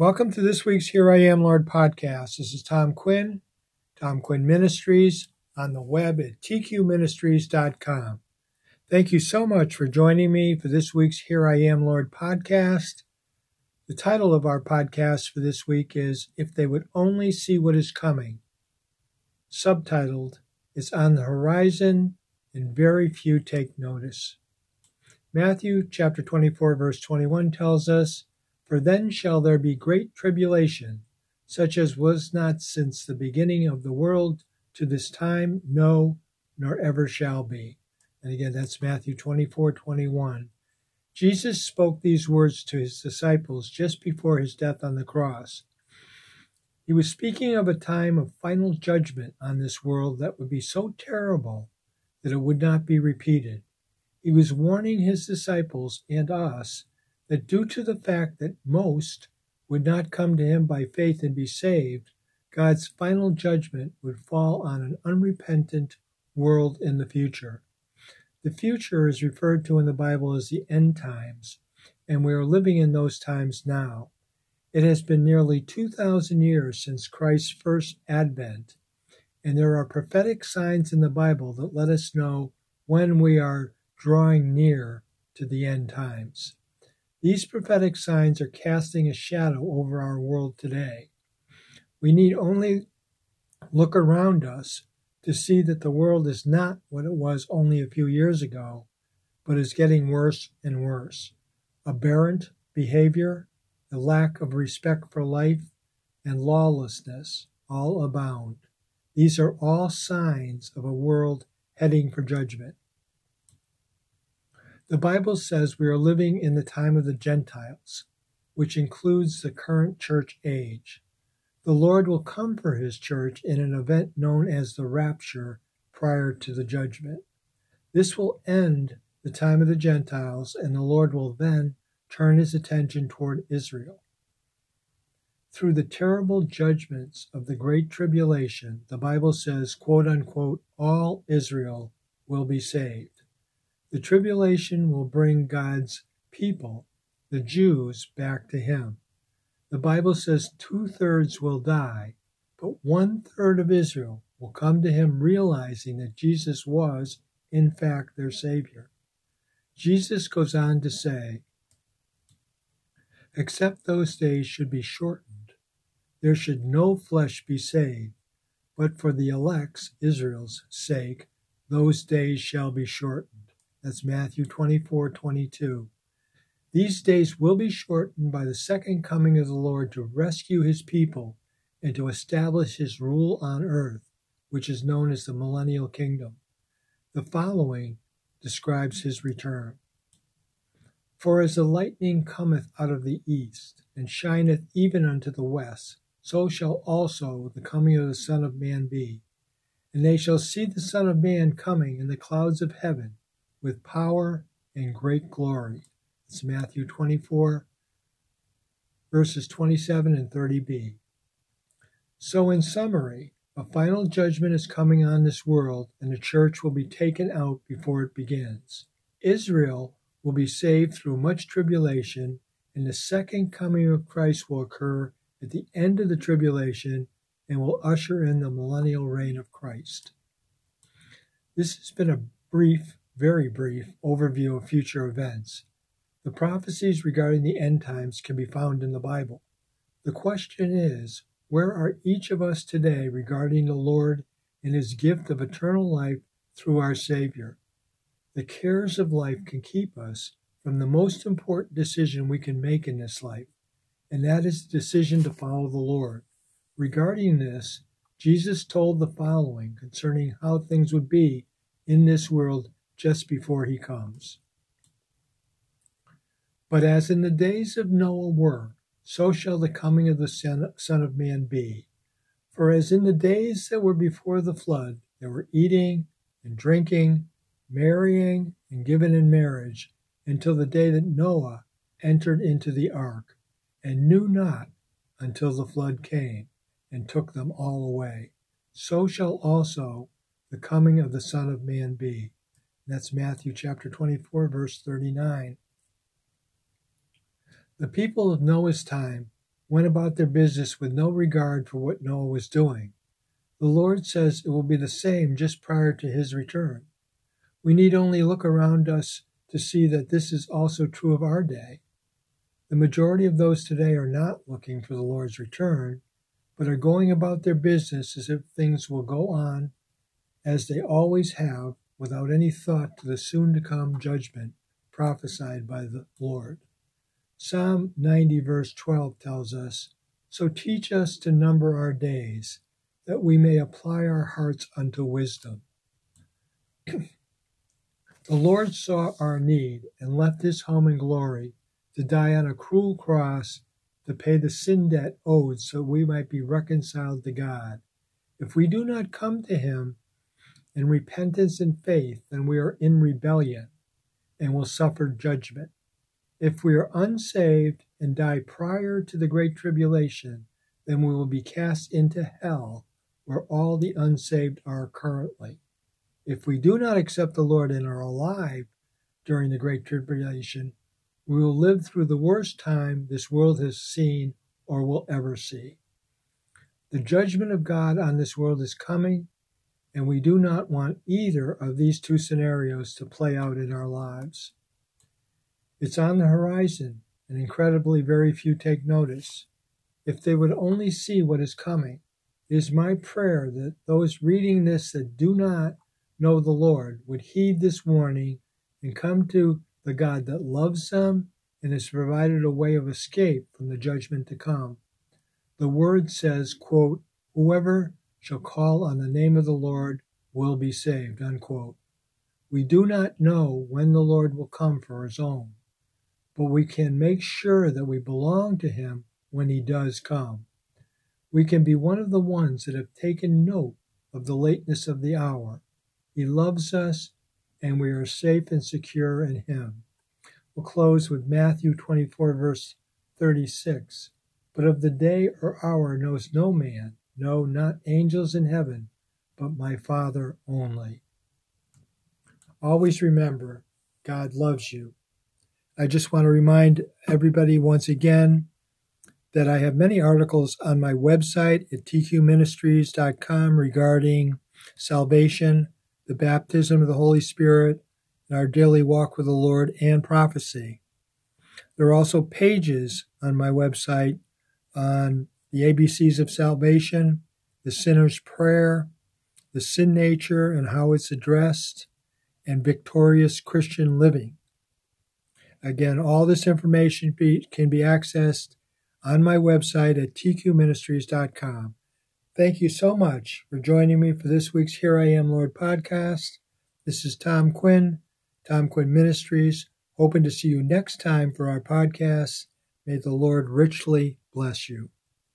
Welcome to this week's Here I Am, Lord podcast. This is Tom Quinn, Tom Quinn Ministries, on the web at tqministries.com. Thank you so much for joining me for this week's Here I Am, Lord podcast. The title of our podcast for this week is If They Would Only See What Is Coming. Subtitled, It's on the Horizon and Very Few Take Notice. Matthew chapter 24, verse 21 tells us, for then shall there be great tribulation, such as was not since the beginning of the world to this time, no, nor ever shall be. And again, that's Matthew 24 21. Jesus spoke these words to his disciples just before his death on the cross. He was speaking of a time of final judgment on this world that would be so terrible that it would not be repeated. He was warning his disciples and us that due to the fact that most would not come to him by faith and be saved, God's final judgment would fall on an unrepentant world in the future. The future is referred to in the Bible as the end times, and we are living in those times now. It has been nearly 2,000 years since Christ's first advent, and there are prophetic signs in the Bible that let us know when we are drawing near to the end times. These prophetic signs are casting a shadow over our world today. We need only look around us to see that the world is not what it was only a few years ago, but is getting worse and worse. Aberrant behavior, the lack of respect for life, and lawlessness all abound. These are all signs of a world heading for judgment. The Bible says we are living in the time of the Gentiles, which includes the current church age. The Lord will come for his church in an event known as the rapture prior to the judgment. This will end the time of the Gentiles, and the Lord will then turn his attention toward Israel. Through the terrible judgments of the Great Tribulation, the Bible says, quote unquote, all Israel will be saved. The tribulation will bring God's people, the Jews, back to Him. The Bible says two thirds will die, but one third of Israel will come to Him realizing that Jesus was, in fact, their Savior. Jesus goes on to say, Except those days should be shortened, there should no flesh be saved, but for the elect's, Israel's sake, those days shall be shortened. That's Matthew 24 22. These days will be shortened by the second coming of the Lord to rescue his people and to establish his rule on earth, which is known as the millennial kingdom. The following describes his return. For as the lightning cometh out of the east, and shineth even unto the west, so shall also the coming of the Son of Man be. And they shall see the Son of Man coming in the clouds of heaven with power and great glory. It's Matthew 24, verses 27 and 30b. So, in summary, a final judgment is coming on this world, and the church will be taken out before it begins. Israel will be saved through much tribulation, and the second coming of Christ will occur at the end of the tribulation and will usher in the millennial reign of Christ. This has been a brief very brief overview of future events. The prophecies regarding the end times can be found in the Bible. The question is, where are each of us today regarding the Lord and his gift of eternal life through our Savior? The cares of life can keep us from the most important decision we can make in this life, and that is the decision to follow the Lord. Regarding this, Jesus told the following concerning how things would be in this world just before he comes. But as in the days of Noah were, so shall the coming of the Son of Man be. For as in the days that were before the flood, they were eating and drinking, marrying and given in marriage, until the day that Noah entered into the ark, and knew not until the flood came and took them all away. So shall also the coming of the Son of Man be. That's Matthew chapter 24, verse 39. The people of Noah's time went about their business with no regard for what Noah was doing. The Lord says it will be the same just prior to his return. We need only look around us to see that this is also true of our day. The majority of those today are not looking for the Lord's return, but are going about their business as if things will go on as they always have without any thought to the soon to come judgment prophesied by the Lord. Psalm 90, verse 12 tells us So teach us to number our days, that we may apply our hearts unto wisdom. the Lord saw our need and left his home in glory to die on a cruel cross to pay the sin debt owed so we might be reconciled to God. If we do not come to him in repentance and faith, then we are in rebellion and will suffer judgment. If we are unsaved and die prior to the great tribulation, then we will be cast into hell where all the unsaved are currently. If we do not accept the Lord and are alive during the great tribulation, we will live through the worst time this world has seen or will ever see. The judgment of God on this world is coming, and we do not want either of these two scenarios to play out in our lives. It's on the horizon, and incredibly very few take notice. If they would only see what is coming, it is my prayer that those reading this that do not know the Lord would heed this warning and come to the God that loves them and has provided a way of escape from the judgment to come. The word says, quote, Whoever shall call on the name of the Lord will be saved. Unquote. We do not know when the Lord will come for his own, but we can make sure that we belong to him when he does come. We can be one of the ones that have taken note of the lateness of the hour. He loves us, and we are safe and secure in him. We'll close with Matthew 24, verse 36. But of the day or hour knows no man no, not angels in heaven, but my Father only. Always remember, God loves you. I just want to remind everybody once again that I have many articles on my website at tqministries.com regarding salvation, the baptism of the Holy Spirit, and our daily walk with the Lord, and prophecy. There are also pages on my website on the ABCs of salvation, the sinner's prayer, the sin nature and how it's addressed, and victorious Christian living. Again, all this information be, can be accessed on my website at tqministries.com. Thank you so much for joining me for this week's Here I Am, Lord podcast. This is Tom Quinn, Tom Quinn Ministries. Hoping to see you next time for our podcast. May the Lord richly bless you.